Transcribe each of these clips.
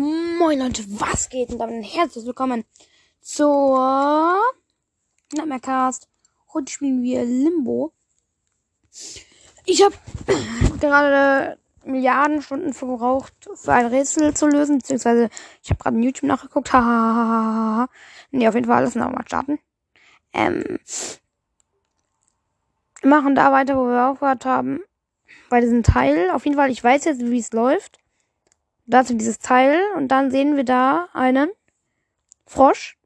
Moin Leute, was geht? Und damit herzlich willkommen zur Nightmarecast. Heute spielen wir Limbo. Ich habe gerade Milliarden Stunden verbraucht, für ein Rätsel zu lösen, beziehungsweise ich habe gerade YouTube nachgeguckt. Hahaha. nee, auf jeden Fall alles nochmal starten. Ähm, wir machen da weiter, wo wir aufgehört haben. Bei diesem Teil. Auf jeden Fall, ich weiß jetzt, wie es läuft. Dazu dieses Teil und dann sehen wir da einen Frosch,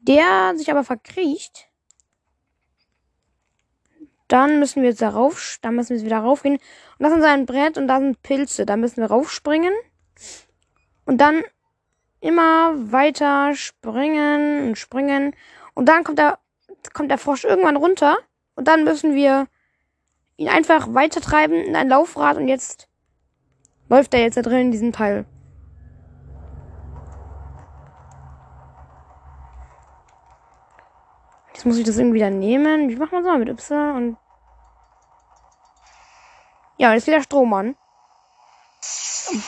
der sich aber verkriecht. Dann müssen wir jetzt darauf, dann müssen wir wieder raufgehen. Und das ist ein Brett und da sind Pilze. Da müssen wir raufspringen. Und dann immer weiter springen und springen. Und dann kommt der, kommt der Frosch irgendwann runter. Und dann müssen wir ihn einfach weiter treiben in ein Laufrad und jetzt läuft er jetzt da drin in diesem Teil. Jetzt muss ich das irgendwie dann nehmen. Wie macht man so mit Y und. Ja, jetzt wieder Strom an.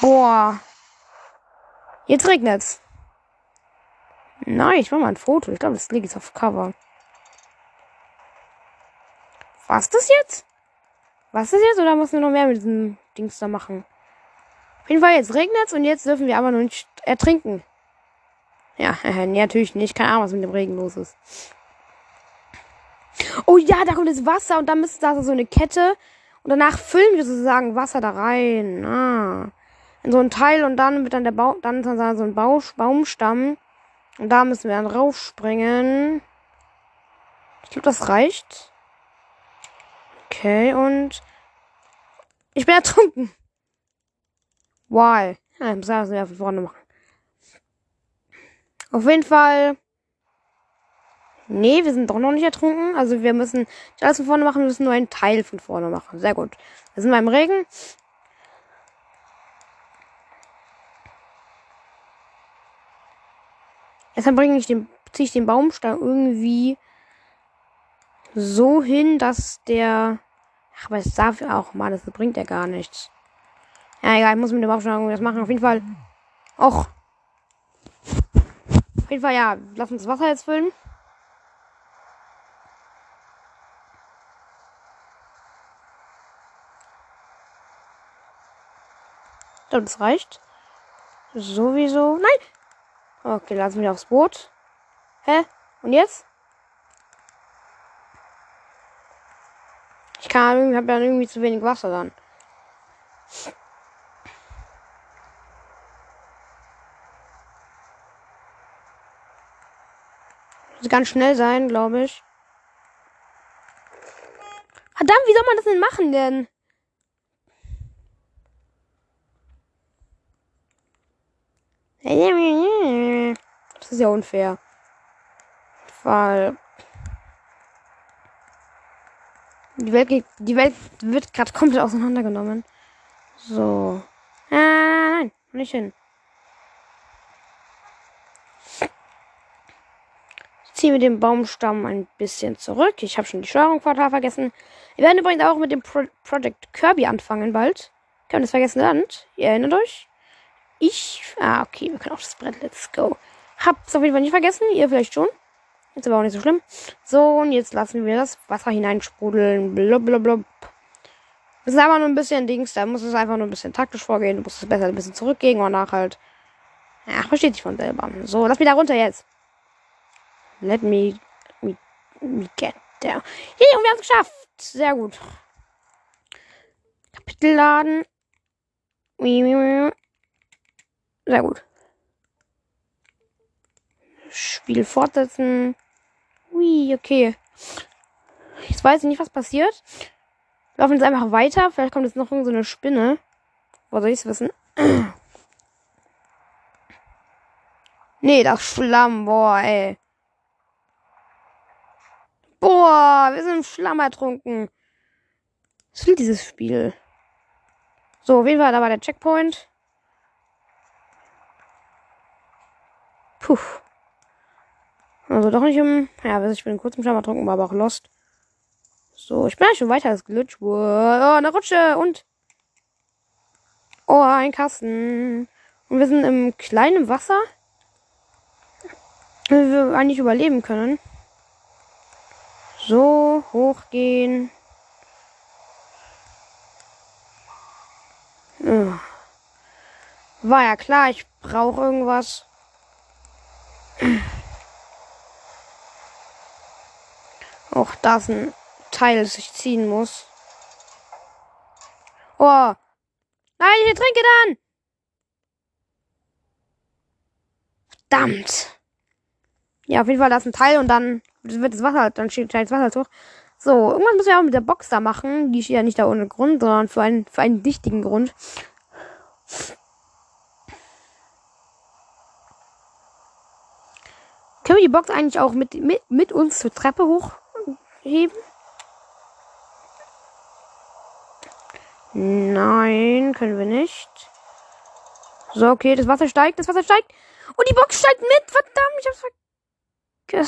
Boah. Jetzt regnet's. Nein, ich mach mal ein Foto. Ich glaube, das liegt jetzt auf Cover. Was das jetzt? Was ist jetzt? Oder müssen wir noch mehr mit diesem Dings da machen? Jeden Fall, jetzt regnet's und jetzt dürfen wir aber noch nicht ertrinken. Ja, natürlich nicht. Keine Ahnung, was mit dem Regen los ist. Oh ja, da kommt das Wasser und dann ist da so eine Kette. Und danach füllen wir sozusagen Wasser da rein. Ah. In so ein Teil und dann wird dann der Baum, dann ist dann so ein Bausch, Baumstamm. Und da müssen wir dann raufspringen. Ich glaube, das reicht. Okay, und ich bin ertrunken. Why? Ja, ich muss das wieder von vorne machen. Auf jeden Fall. Nee, wir sind doch noch nicht ertrunken. Also wir müssen nicht alles von vorne machen, wir müssen nur einen Teil von vorne machen. Sehr gut. Wir sind beim Regen. Dann bringe ich den, ziehe ich den Baumstamm irgendwie so hin, dass der. Ach, aber es dafür auch, Mann, das bringt ja gar nichts. Ja, egal, ich muss mit dem Aufschlag irgendwas machen. Auf jeden Fall. Och. Auf jeden Fall, ja. Lass uns das Wasser jetzt füllen. Das reicht. Sowieso. Nein! Okay, lassen wir aufs Boot. Hä? Und jetzt? Ich kann irgendwie, habe ja irgendwie zu wenig Wasser dann. Ganz schnell sein, glaube ich. Verdammt, wie soll man das denn machen denn? Das ist ja unfair. Weil die Welt geht, die Welt wird gerade komplett auseinandergenommen. So. Ah, nein, nicht hin. Ziehe mit dem Baumstamm ein bisschen zurück. Ich habe schon die Steuerung total vergessen. Wir werden übrigens auch mit dem Pro Project Kirby anfangen bald. Können das vergessen Land. Ihr erinnert euch? Ich. Ah, okay, wir können auch das Brett. Let's go. Hab's auf jeden Fall nicht vergessen. Ihr vielleicht schon. Ist aber auch nicht so schlimm. So, und jetzt lassen wir das Wasser hineinsprudeln. Blablabla. Das ist aber nur ein bisschen Dings. Da muss es einfach nur ein bisschen taktisch vorgehen. Du musst es besser ein bisschen zurückgehen und danach halt. Ja, versteht sich von selber. So, lass mich da runter jetzt. Let me, me, me get there. Hier, und wir haben es geschafft. Sehr gut. Kapitel laden. Sehr gut. Spiel fortsetzen. Ui, okay. Jetzt weiß ich nicht, was passiert. Wir laufen jetzt einfach weiter. Vielleicht kommt jetzt noch so eine Spinne. Wo soll ich es wissen? nee, das Schlamm. Boah, ey. Boah, wir sind im Schlamm ertrunken. Was will dieses Spiel? So, auf jeden Fall, da war der Checkpoint. Puh. Also doch nicht im. Ja, ich bin kurz im Schlamm ertrunken, war aber auch lost. So, ich bin eigentlich schon weiter als Glitch. Oh, eine Rutsche und. Oh, ein Kasten. Und wir sind im kleinen Wasser. Wir eigentlich überleben können. So, hochgehen. War ja klar, ich brauche irgendwas. Auch das ein Teil, das ich ziehen muss. Oh. Nein, ich trinke dann. Verdammt. Ja, auf jeden Fall das ist ein Teil und dann wird das Wasser, dann steht das Wasser hoch. So, irgendwas müssen wir auch mit der Box da machen. Die steht ja nicht da ohne Grund, sondern für einen, für einen dichtigen Grund. Können wir die Box eigentlich auch mit, mit, mit uns zur Treppe hochheben? Nein, können wir nicht. So, okay, das Wasser steigt, das Wasser steigt. Und die Box steigt mit. Verdammt, ich hab's vergessen. So,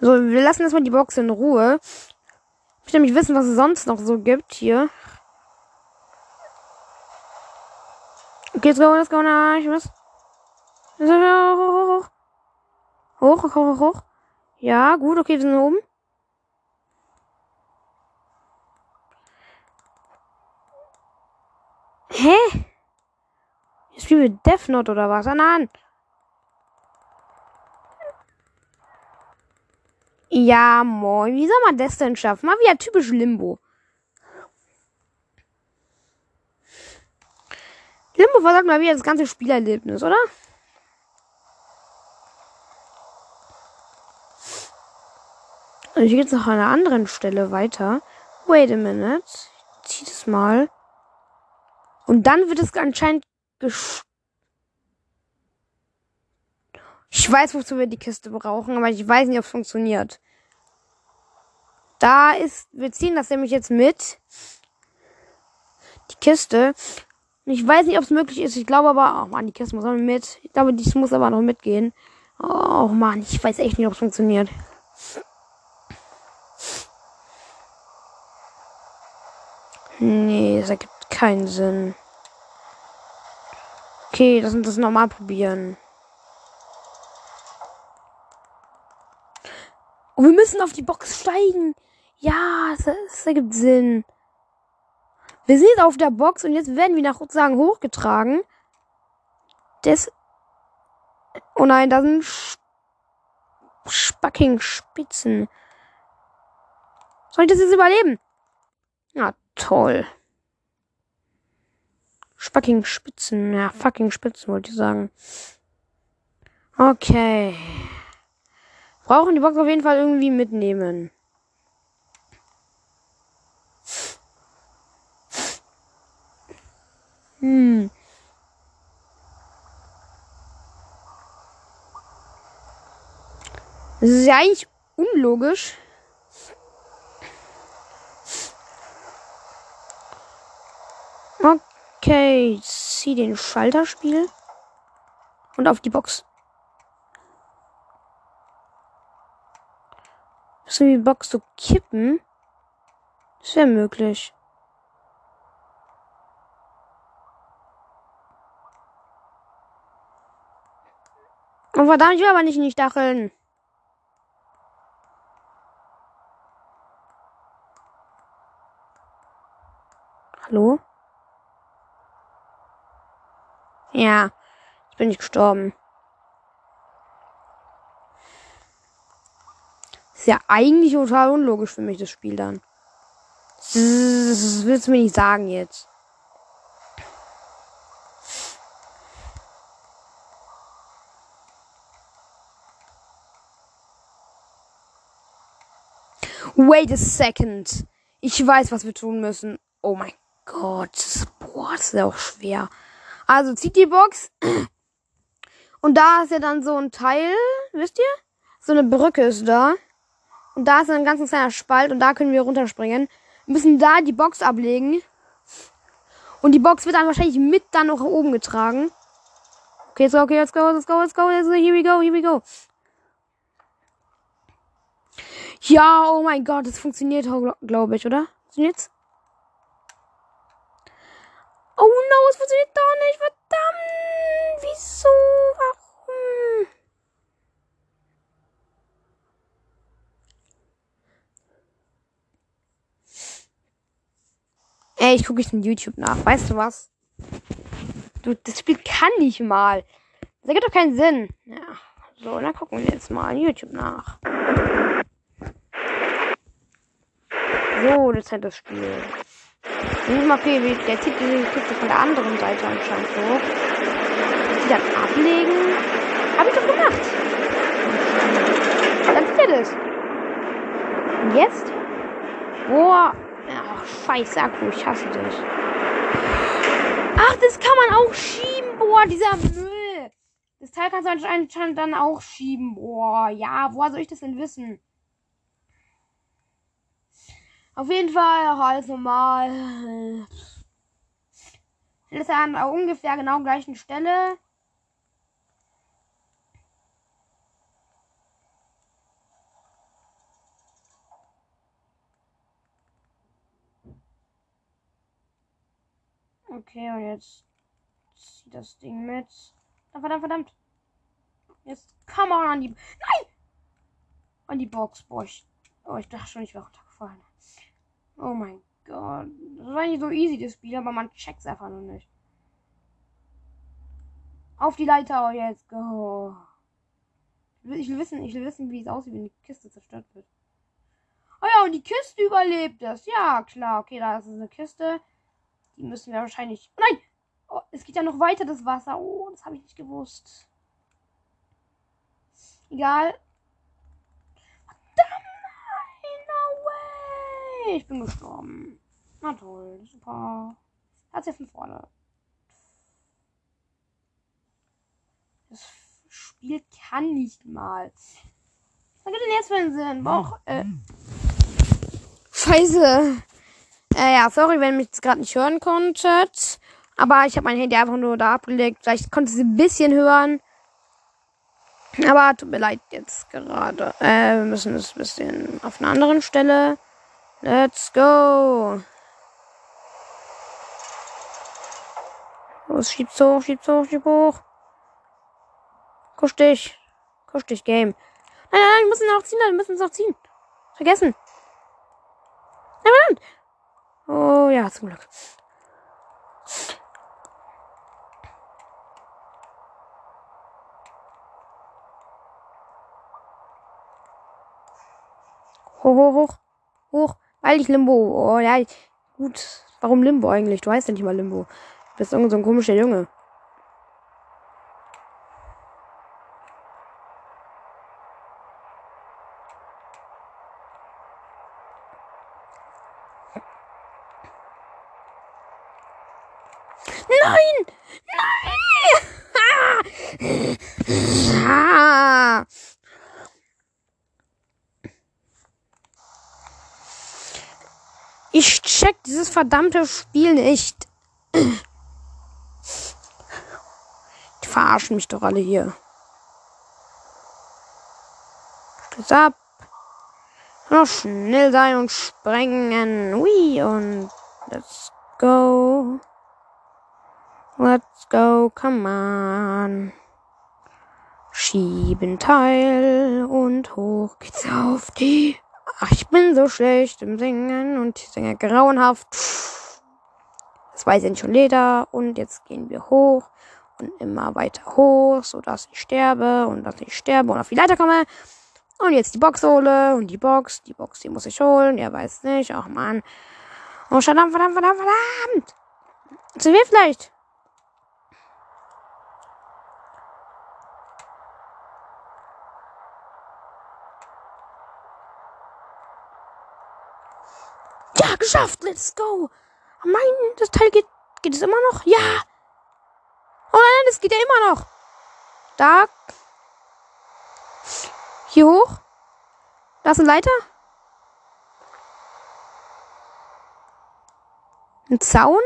wir lassen erstmal die Box in Ruhe. Ich möchte nämlich wissen, was es sonst noch so gibt hier. Okay, let's go, let's go, na, ich muss. Hoch, hoch, hoch, hoch, hoch. Ja, gut, okay, wir sind oben. Hä? Jetzt spielen wir Death Note oder was? Ah, nein. Ja, moin. Wie soll man das denn schaffen? Mal wieder typisch Limbo. Limbo versagt mal wieder das ganze Spielerlebnis, oder? Und hier geht's noch an einer anderen Stelle weiter. Wait a minute. Ich zieh das mal. Und dann wird es anscheinend Ich weiß, wozu wir die Kiste brauchen, aber ich weiß nicht, ob es funktioniert. Da ist, wir ziehen das nämlich jetzt mit. Die Kiste. Ich weiß nicht, ob es möglich ist. Ich glaube aber, oh Mann, die Kiste muss auch mit. Ich glaube, die muss aber noch mitgehen. Oh Mann, ich weiß echt nicht, ob es funktioniert. Nee, das ergibt keinen Sinn. Okay, lass uns das nochmal probieren. Und wir müssen auf die Box steigen. Ja, das, das ergibt Sinn. Wir sind auf der Box und jetzt werden wir nach sozusagen hochgetragen. Das. Oh nein, da sind Spacking Spitzen. Soll ich das jetzt überleben? Ja, toll. Spacking Spitzen. Ja, fucking Spitzen wollte ich sagen. Okay. Brauchen die Box auf jeden Fall irgendwie mitnehmen. Hm. Das ist ja eigentlich unlogisch. Okay, zieh den Schalterspiel und auf die Box. So die Box so kippen? Das wäre möglich. Oh, verdammt, ich will aber nicht in die Stacheln. Hallo? Ja, ich bin nicht gestorben. Ist ja eigentlich total unlogisch für mich, das Spiel dann. Das, willst du mir nicht sagen jetzt. Wait a second. Ich weiß, was wir tun müssen. Oh mein Gott. Boah, das ist ja auch schwer. Also zieht die Box. Und da ist ja dann so ein Teil, wisst ihr? So eine Brücke ist da. Und da ist ein ganz kleiner Spalt und da können wir runterspringen. Wir müssen da die Box ablegen. Und die Box wird dann wahrscheinlich mit dann nach oben getragen. Okay, so, okay, let's go, let's go, let's go, let's go, here we go, here we go. Ja, oh mein Gott, das funktioniert, glaube ich, oder? Funktioniert's? Es funktioniert doch nicht. Verdammt. Wieso? Warum? Ey, ich gucke jetzt in YouTube nach. Weißt du was? Du, das Spiel kann nicht mal. Das ergibt doch keinen Sinn. Ja. So, dann gucken wir jetzt mal in YouTube nach. So, das ist halt das Spiel. Nicht mal okay, wie, der zieht diese Kiste von der anderen Seite anscheinend so. Die dann ablegen. Hab ich doch gemacht. Dann zieht er das. Und jetzt? Boah. Ach, scheiße Akku, ich hasse dich. Ach, das kann man auch schieben. Boah, dieser Müll. Das Teil kannst du anscheinend dann auch schieben. Boah, ja, woher soll ich das denn wissen? Auf jeden Fall alles normal. Ist an ungefähr genau gleichen Stelle. Okay, und jetzt zieht das Ding mit. Verdammt, verdammt. Jetzt come on an die. Nein! An die Box. Boah, ich, oh, ich dachte schon, ich wäre runtergefallen. Oh mein Gott. Das war nicht so easy, das Spiel, aber man checkt es einfach noch nicht. Auf die Leiter, oh, jetzt go. Ich will wissen, ich will wissen, wie es aussieht, wenn die Kiste zerstört wird. Oh ja, und die Kiste überlebt es. Ja, klar. Okay, da ist eine Kiste. Die müssen wir wahrscheinlich. Nein! Oh, es geht ja noch weiter, das Wasser. Oh, das habe ich nicht gewusst. Egal. Verdammt, nein, no way. Ich bin gestorben. Na toll, super. Hat ja von vorne. Das Spiel kann nicht mal. Was gibt denn jetzt für einen Sinn? Boah, äh. Scheiße. Äh, ja, sorry, wenn ihr mich jetzt gerade nicht hören konntet. Aber ich habe mein Handy einfach nur da abgelegt. Vielleicht konntet ihr ein bisschen hören. Aber tut mir leid jetzt gerade. Äh, wir müssen es ein bisschen auf einer anderen Stelle. Let's go. Los, schieb's hoch, schieb's hoch, schieb hoch. Kusch dich. Kusch dich, Game. Nein, nein, nein, wir müssen noch ziehen, wir müssen es noch ziehen. Vergessen. Nein, nein. Oh ja, zum Glück. Hoch, hoch, hoch. Hoch. Eigentlich Limbo. Oh ja, gut. Warum Limbo eigentlich? Du heißt ja nicht mal Limbo. Du bist irgend so ein komischer Junge. Nein! Nein! Ah! Ich check dieses verdammte Spiel nicht. Die verarschen mich doch alle hier. Stütz ab. Noch schnell sein und sprengen. Ui, und let's go. Let's go, come on. Schieben Teil und hoch geht's auf die. Ach, ich bin so schlecht im Singen und ich singe grauenhaft. Das weiß nicht schon Leder. Und jetzt gehen wir hoch und immer weiter hoch, sodass ich sterbe und dass ich sterbe und auf die Leiter komme. Und jetzt die Box hole und die Box, die Box, die muss ich holen. Der weiß nicht. Ach man. Oh, verdammt, verdammt, verdammt, verdammt. Sind wir vielleicht? Ja, geschafft. Let's go. Mein, das Teil geht, geht es immer noch? Ja. Oh nein, das geht ja immer noch. Da. Hier hoch. Da ist ein Leiter. Ein Zaun.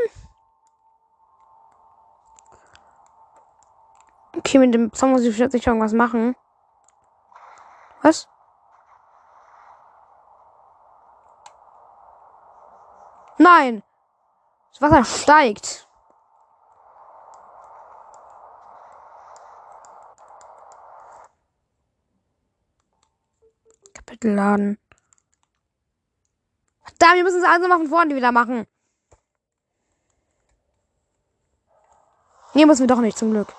Okay, mit dem Zaun muss ich sicher irgendwas machen. Was? Nein! Das Wasser steigt. Kapitel laden. Da, wir müssen es also mal von vorne wieder machen. Hier müssen wir doch nicht, zum Glück.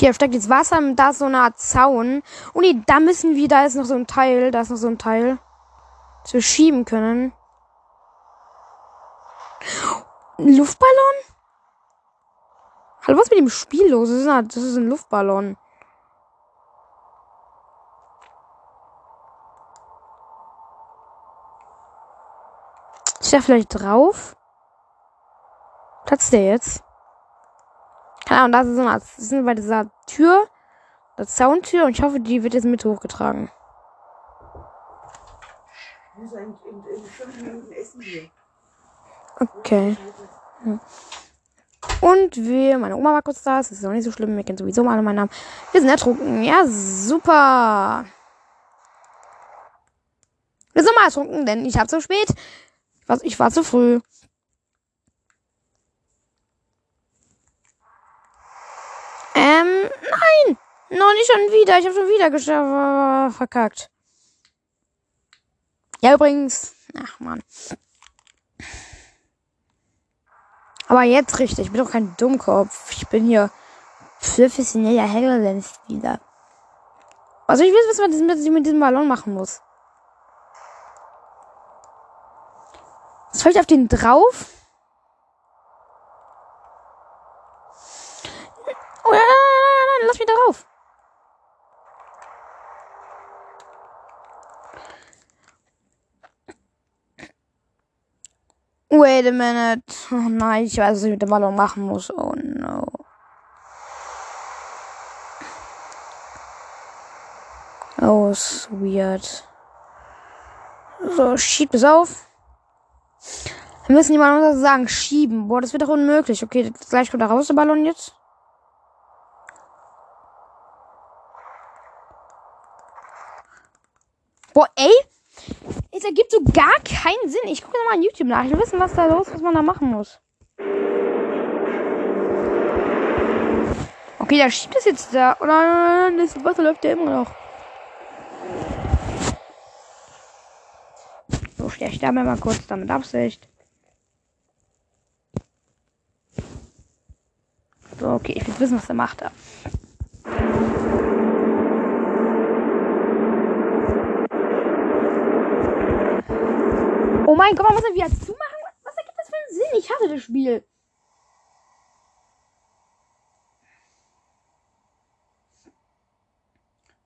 Okay, da steckt jetzt Wasser, da ist so eine Art Zaun. Und nee, da müssen wir, da ist noch so ein Teil, da ist noch so ein Teil, dass wir schieben können. Ein Luftballon? Hallo, was ist mit dem Spiel los? Das ist, ein, das ist ein Luftballon. Ist der vielleicht drauf? Platzt der jetzt? Keine Ahnung, da ist so eine Art, sind bei dieser Tür, der Zauntür und ich hoffe, die wird jetzt mit hochgetragen. Okay. Und wir, meine Oma war kurz da, das ist auch nicht so schlimm, wir kennen sowieso mal alle meinen Namen. Wir sind ertrunken, ja, super. Wir sind mal ertrunken, denn ich habe zu spät. Ich war, ich war zu früh. Ähm, nein! Noch nicht schon wieder. Ich habe schon wieder geschafft. Verkackt. Ja, übrigens. Ach, Mann. Aber jetzt richtig. Ich bin doch kein Dummkopf. Ich bin hier professioneller Hellland-Spieler. Also ich wissen, was ich mit diesem Ballon machen muss. Soll ich auf den drauf? Oh, nein, nein, nein, nein, lass mich darauf. Wait a minute. Oh nein, ich weiß, was ich mit dem Ballon machen muss. Oh no. Oh, ist weird. So, schieb es auf. Wir müssen jemand sagen, schieben. Boah, das wird doch unmöglich. Okay, gleich kommt da raus der Ballon jetzt. Boah, ey. Es ergibt so gar keinen Sinn. Ich gucke nochmal an YouTube nach. Ich will wissen, was da los ist, was man da machen muss. Okay, da schiebt es jetzt da. Oder das Wasser läuft ja immer noch. So, ich sterbe mal kurz damit Absicht. So, okay, ich will wissen, was er macht da. Oh mein Gott, man muss er wieder zumachen? Was ergibt das für einen Sinn? Ich hasse das Spiel.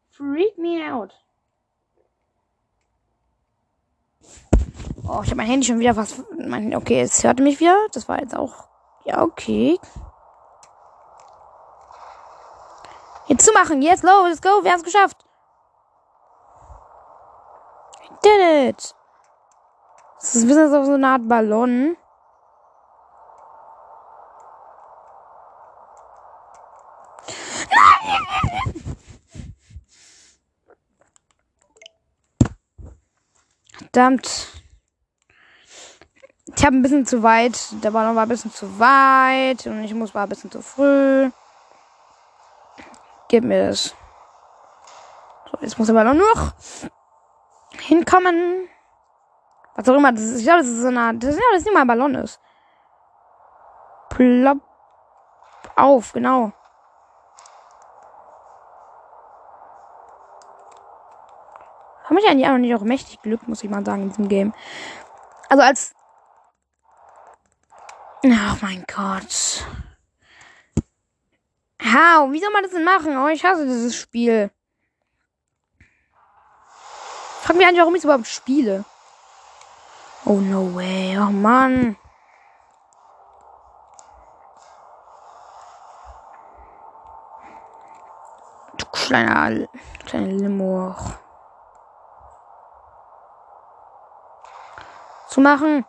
Freak me out. Oh, ich habe mein Handy schon wieder was. Mein, okay, es hörte mich wieder. Das war jetzt auch. Ja, okay. Jetzt zumachen. Jetzt, los, let's go. Wir haben es geschafft. I did it. Das ist ein bisschen so eine Art Ballon. Verdammt. Ich habe ein bisschen zu weit. Der Ballon war ein bisschen zu weit. Und ich muss war ein bisschen zu früh. Gib mir das. So, jetzt muss der Ballon noch hinkommen. Was auch immer. Das ist, ich glaube, das ist so eine Art. Das ist ja, das ist nicht mal ein Ballon ist. Plopp. Auf, genau. Haben ich eigentlich auch nicht auch mächtig Glück, muss ich mal sagen, in diesem Game. Also als. Oh mein Gott. How? Wie soll man das denn machen? Oh, ich hasse dieses Spiel. Frag mich eigentlich, warum ich es überhaupt spiele. Oh no way. Oh Mann. Du kleiner, kleiner Limo. Zu machen.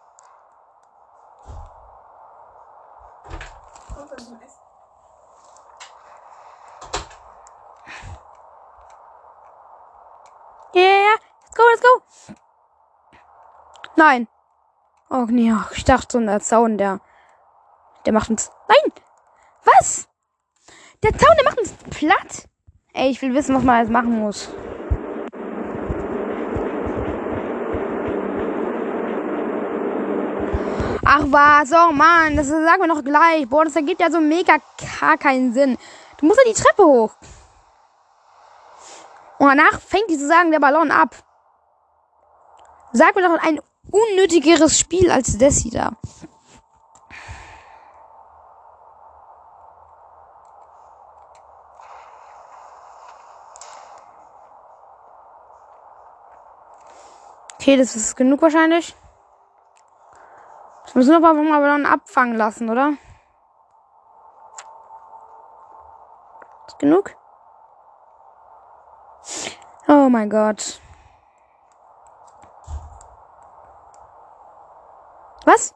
Yeah, let's go, let's go. Nein. Oh nee, ich dachte so ein Zaun, der Der macht uns. Nein! Was? Der Zaun, der macht uns platt. Ey, ich will wissen, was man jetzt machen muss. Ach was, oh Mann, das sagen wir noch gleich. Boah, das ergibt ja so mega gar keinen Sinn. Du musst ja die Treppe hoch. Und danach fängt die zu sagen, der Ballon ab. Sag mir doch ein unnötigeres Spiel als hier da. Okay, das ist genug wahrscheinlich. Das müssen wir aber mal dann abfangen lassen, oder? Ist genug? Oh mein Gott. Was?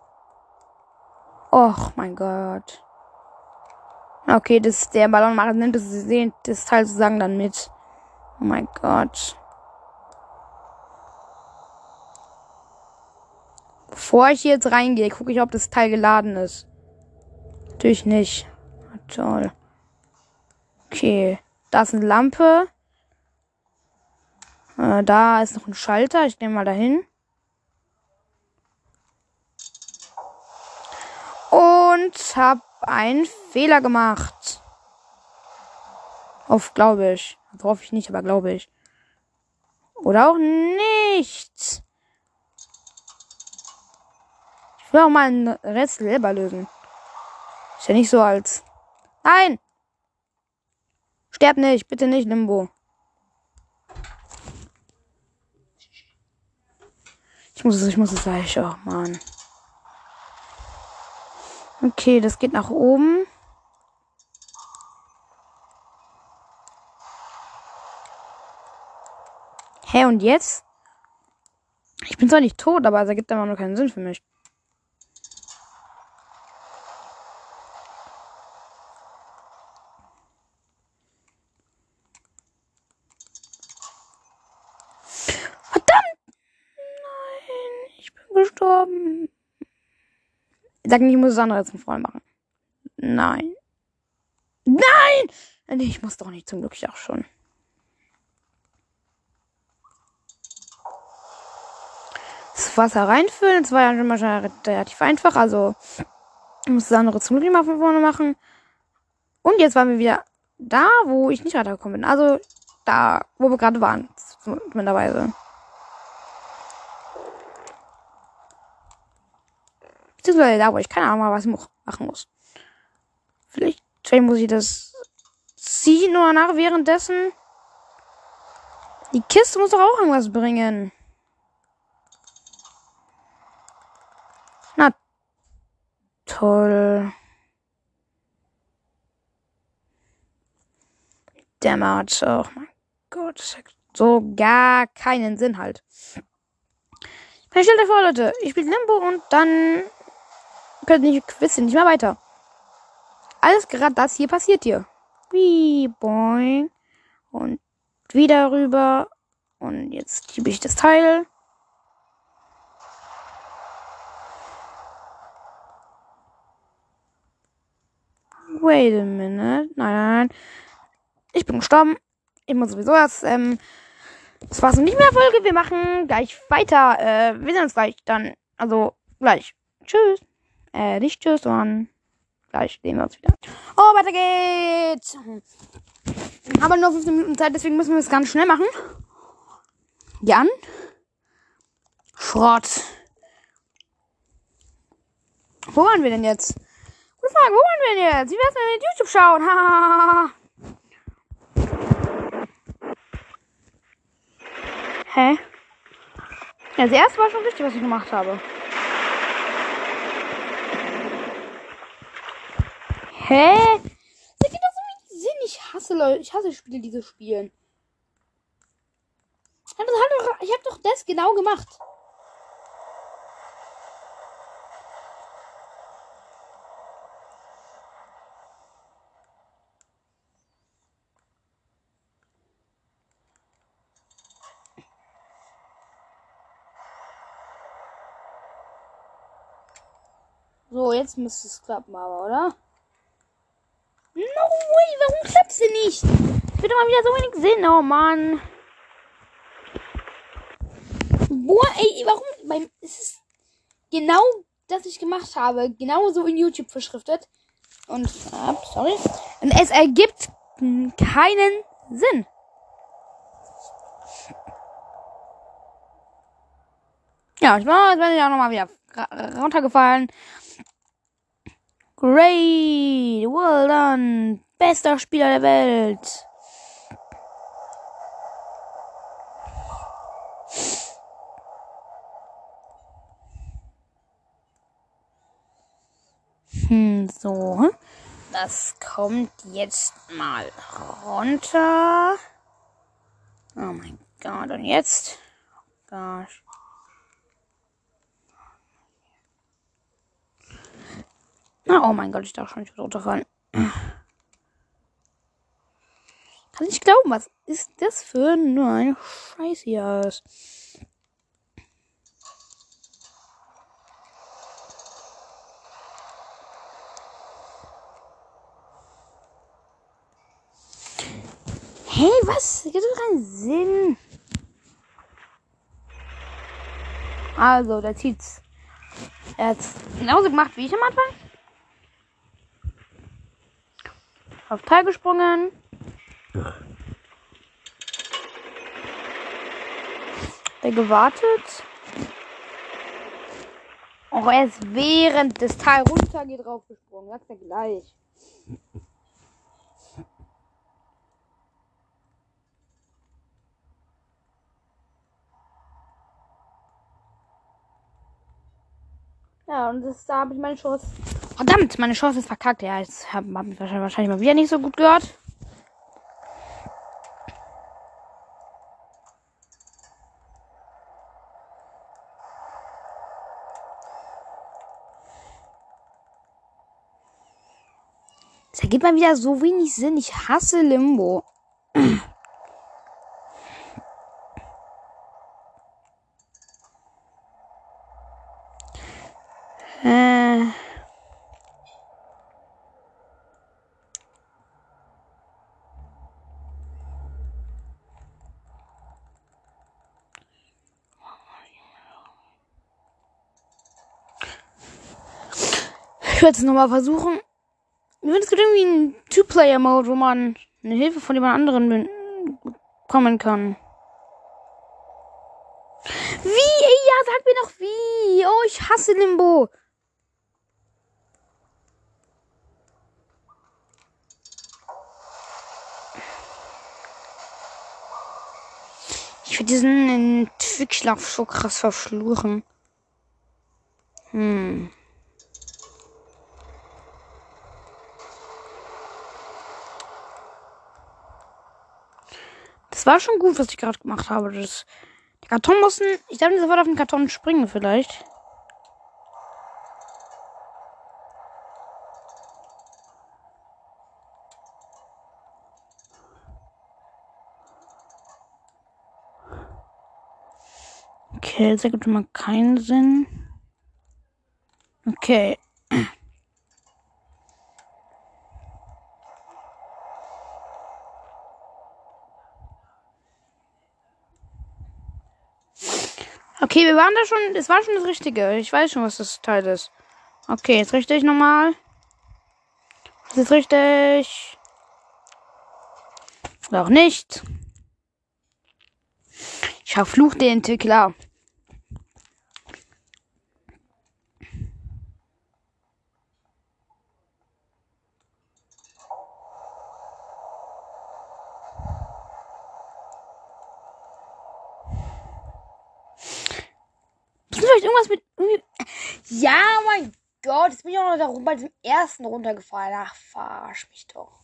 Och mein Gott. Okay, das der Ballonmacher nimmt das, das Teil sozusagen dann mit. Oh mein Gott. Bevor ich hier jetzt reingehe, gucke ich, ob das Teil geladen ist. Natürlich nicht. Toll. Okay. Da ist eine Lampe. Äh, da ist noch ein Schalter. Ich nehme mal dahin. Und hab einen Fehler gemacht. Auf, glaube ich. Worauf ich nicht, aber glaube ich. Oder auch nicht. Ich will auch mal ein Rätsel selber lösen. Ist ja nicht so als. Nein! Sterb nicht, bitte nicht, Limbo. Ich muss es, ich muss es gleich. Oh Mann. Okay, das geht nach oben. Hä, und jetzt? Ich bin zwar nicht tot, aber es ergibt immer nur keinen Sinn für mich. gestorben. Sag nicht, ich muss es andere zum Freund machen. Nein. Nein! Nee, ich muss doch nicht, zum Glück ich auch schon. Das Wasser reinfüllen, das war ja schon mal relativ einfach, also ich muss das andere zum Glück mal von vorne machen. Und jetzt waren wir wieder da, wo ich nicht weitergekommen bin. Also da, wo wir gerade waren, zumindest. Beziehungsweise da, wo ich keine Ahnung was machen muss. Vielleicht, vielleicht muss ich das ziehen oder nach währenddessen. Die Kiste muss doch auch irgendwas bringen. Na toll. Dämmert. Oh mein Gott. So gar keinen Sinn halt. Stellt euch vor, Leute. Ich spiele Limbo und dann nicht wissen, nicht mehr weiter. Alles gerade das hier passiert hier. Wie boing. Und wieder rüber. Und jetzt schiebe ich das Teil. Wait a minute. Nein, nein, nein. Ich bin gestorben. Ich muss sowieso das, ähm, das war's nicht mehr Folge. Wir machen gleich weiter. Äh, wir sehen uns gleich dann. Also, gleich. Tschüss. Äh, nicht tschüss, sondern gleich sehen wir uns wieder. Oh, weiter geht's! Aber nur 15 Minuten Zeit, deswegen müssen wir es ganz schnell machen. Jan. Schrott. Wo waren wir denn jetzt? Gute Frage, wo waren wir denn jetzt? Wie wär's, wenn wir YouTube schauen? Hä? Ja, das erste war schon richtig, was ich gemacht habe. Hä? Das geht doch so wenig Sinn. Ich hasse Leute. Ich hasse Spiele, die so spielen. Ich hab doch das genau gemacht. So, jetzt müsste es klappen, aber, oder? No way, warum klappt sie nicht? Ich doch mal wieder so wenig Sinn, oh Mann. Boah, ey, warum? Beim, es ist genau das ich gemacht habe, genauso in YouTube verschriftet. Und, äh, sorry. Und es ergibt keinen Sinn. Ja, ich bin ich auch nochmal wieder runtergefallen. Great, well done, bester Spieler der Welt. Hm, so. Das kommt jetzt mal runter. Oh mein Gott, und jetzt? Oh gosh. oh mein Gott, ich darf schon nicht runterfallen. Kann ich glauben, was ist das für ein Scheiß hier ist. Hey, was? Gibt doch keinen Sinn. Also, der zieht's. Er hat's genauso gemacht wie ich am Anfang. Auf Teil gesprungen. Der gewartet. Auch er ist während des Teil runter geht drauf gesprungen. Sag's ja gleich. Ja, und das, da habe ich meine Chance. Verdammt, meine Chance ist verkackt. Ja, jetzt habe hab ich wahrscheinlich, wahrscheinlich mal wieder nicht so gut gehört. Es ergibt mal wieder so wenig Sinn. Ich hasse Limbo. Ich werde es nochmal versuchen. Es gibt irgendwie einen Two-Player-Mode, wo man eine Hilfe von jemand anderen bekommen kann. Wie? Ja, sag mir doch wie. Oh, ich hasse Limbo. Ich würde diesen Entwickler so krass verfluchen. Hm. War schon gut, was ich gerade gemacht habe. Das, der Karton muss, ich darf nicht sofort auf den Karton springen vielleicht. Okay, das ergibt mal keinen Sinn. Okay. Okay, wir waren da schon. Es war schon das Richtige. Ich weiß schon, was das Teil ist. Okay, jetzt richtig nochmal. Das ist richtig. Oder auch nicht. Ich verfluche den Entwickler. vielleicht irgendwas mit. Ja, mein Gott, jetzt bin ich auch noch da bei dem ersten runtergefallen. Ach, verarsch mich doch.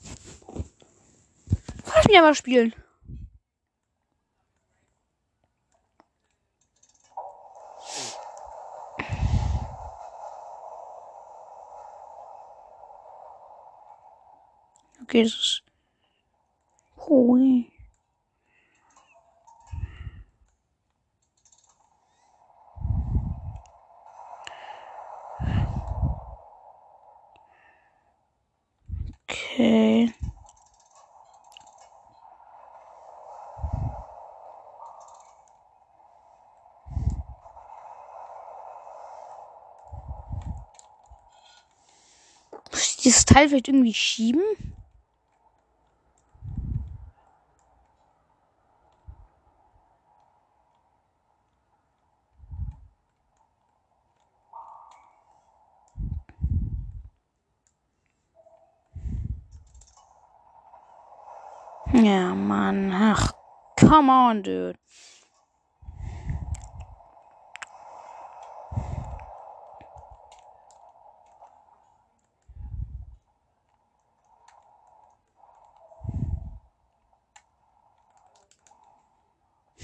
Verarsch mich aber spielen. Okay, das ist. Hui. Okay. Muss ich dieses Teil vielleicht irgendwie schieben? Ja, Mann. Ach, come on, dude.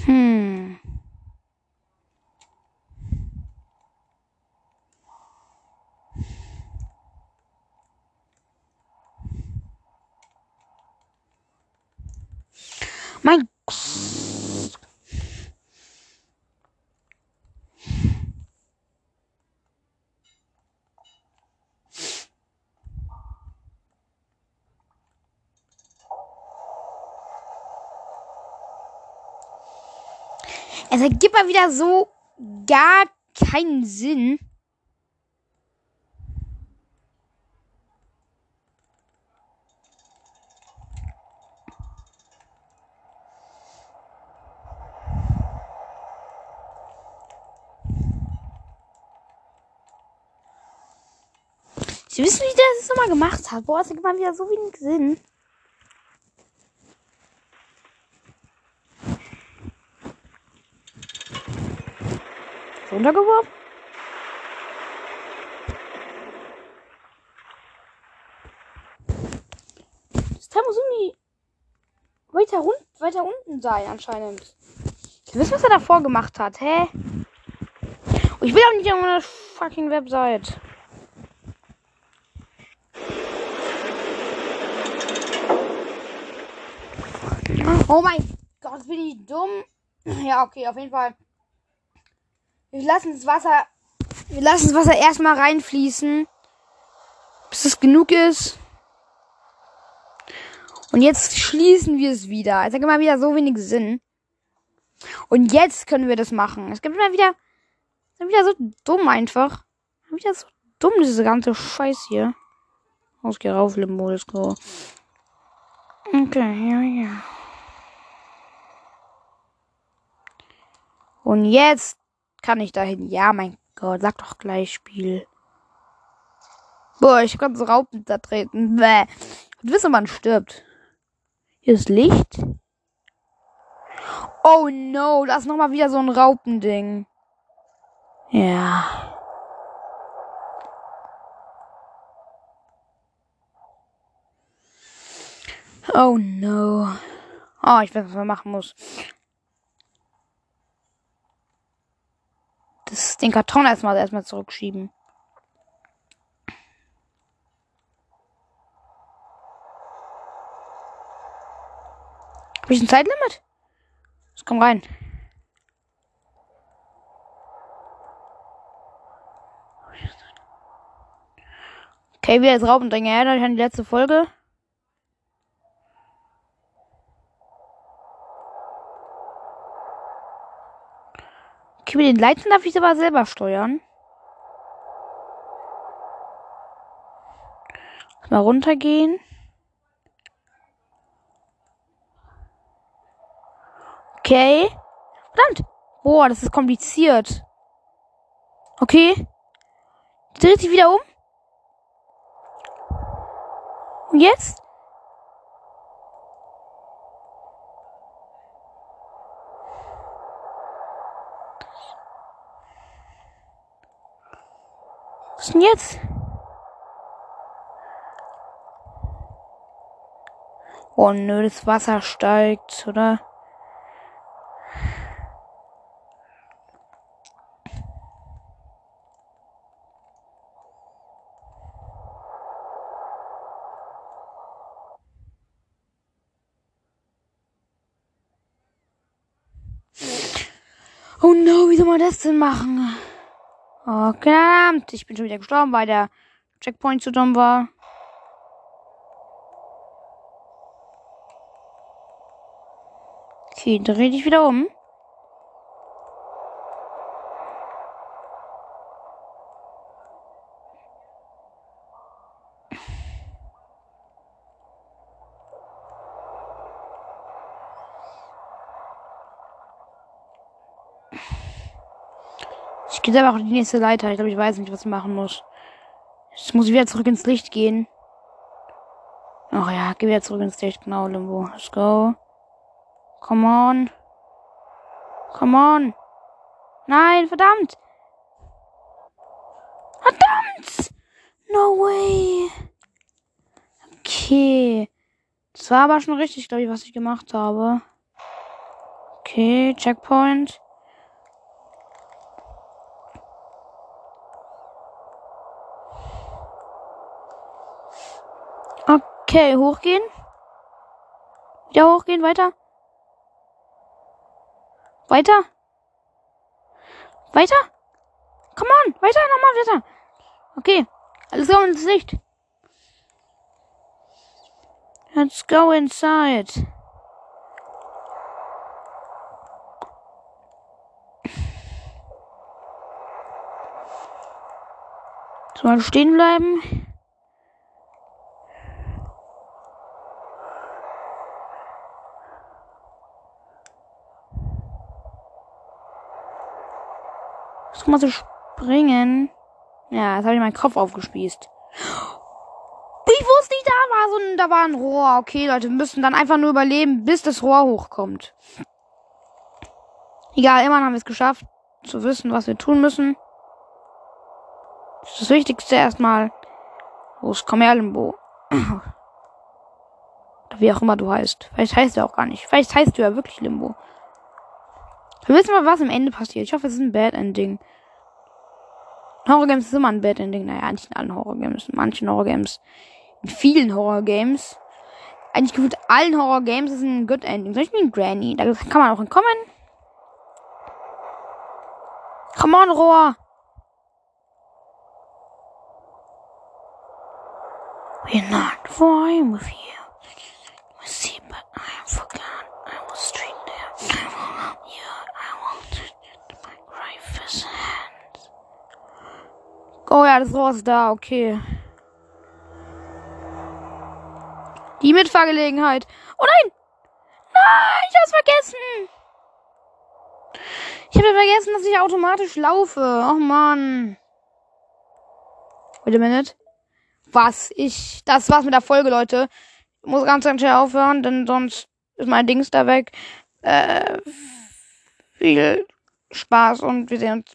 Hm. Mein Es ergibt mal wieder so gar keinen Sinn. Sie wissen, wie der das nochmal gemacht hat. Boah, es ergibt mal wieder so wenig Sinn. runtergeworfen? Das Teil muss irgendwie weiter, run weiter unten sein, anscheinend. Ich weiß, was er davor gemacht hat, hä? Und ich will auch nicht auf einer fucking Website. Oh mein Gott, bin ich dumm. Ja, okay, auf jeden Fall. Wir lassen das Wasser. Wir lassen das Wasser erstmal reinfließen. Bis es genug ist. Und jetzt schließen wir es wieder. Es hat immer wieder so wenig Sinn. Und jetzt können wir das machen. Es gibt immer wieder. Ist wieder so dumm einfach. Wieder so dumm, diese ganze Scheiß hier. Ausgeh rauf, Limbo, let's go. Okay, ja, ja. Und jetzt kann ich dahin? Ja, mein Gott, sag doch gleich Spiel. Boah, ich kann so Raupen da treten. Bäh. Und wissen, man stirbt. Hier ist Licht. Oh no, da ist nochmal wieder so ein Raupending. Ja. Oh no. Oh, ich weiß, was man machen muss. Das, den Karton erstmal erstmal zurückschieben. Habe ich ein Zeitlimit? Das kommt rein. Okay, wieder jetzt Raubendringer. Erinnert euch an die letzte Folge. Okay, mit den Leitern darf ich aber selber steuern. Mal runtergehen. Okay. Verdammt. Boah, das ist kompliziert. Okay. Dreht sich wieder um. Und jetzt? Was denn jetzt? Oh nö, das Wasser steigt, oder? Oh no, wie soll man das denn machen? Oh, Okay, ich bin schon wieder gestorben, weil der Checkpoint zu dumm war. Okay, dreh dich wieder um. Ich gehe selber auf die nächste Leiter. Ich glaube, ich weiß nicht, was ich machen muss. Jetzt muss ich wieder zurück ins Licht gehen. Ach ja, geh wieder zurück ins Licht. Genau, Limbo. Let's go. Come on. Come on. Nein, verdammt. Verdammt. No way. Okay. Das war aber schon richtig, glaube ich, was ich gemacht habe. Okay, Checkpoint. Okay, hochgehen. Wieder hochgehen, weiter. Weiter. Weiter. Come on, weiter, nochmal weiter. Okay, alles go ins Licht. Let's go inside. So, stehen bleiben. Muss mal so springen. Ja, jetzt habe ich meinen Kopf aufgespießt. Ich wusste nicht, da war so ein, da war ein Rohr. Okay, Leute, wir müssen dann einfach nur überleben, bis das Rohr hochkommt. Egal, immerhin haben wir es geschafft, zu wissen, was wir tun müssen. Das ist das Wichtigste erstmal. Los, komm her, Limbo. Wie auch immer du heißt. Vielleicht heißt du auch gar nicht. Vielleicht heißt du ja wirklich Limbo. Wir wissen mal, was am Ende passiert. Ich hoffe, es ist ein Bad Ending. Horror Games ist immer ein Bad Ending. Naja, nicht in allen Horror Games. In manchen Horror Games. In vielen Horror Games. Eigentlich gefühlt allen Horror Games ist ein Good Ending. Zum Beispiel in Granny. Da kann man auch entkommen. Come on, Rohr. We're not flying with. You Oh ja, das Rohr ist da, okay. Die Mitfahrgelegenheit. Oh nein! Nein, ich hab's vergessen! Ich habe vergessen, dass ich automatisch laufe. Oh Mann. Wait a minute. Was? Ich. Das war's mit der Folge, Leute. Ich muss ganz, ganz schnell aufhören, denn sonst ist mein Dings da weg. Äh, viel Spaß und wir sehen uns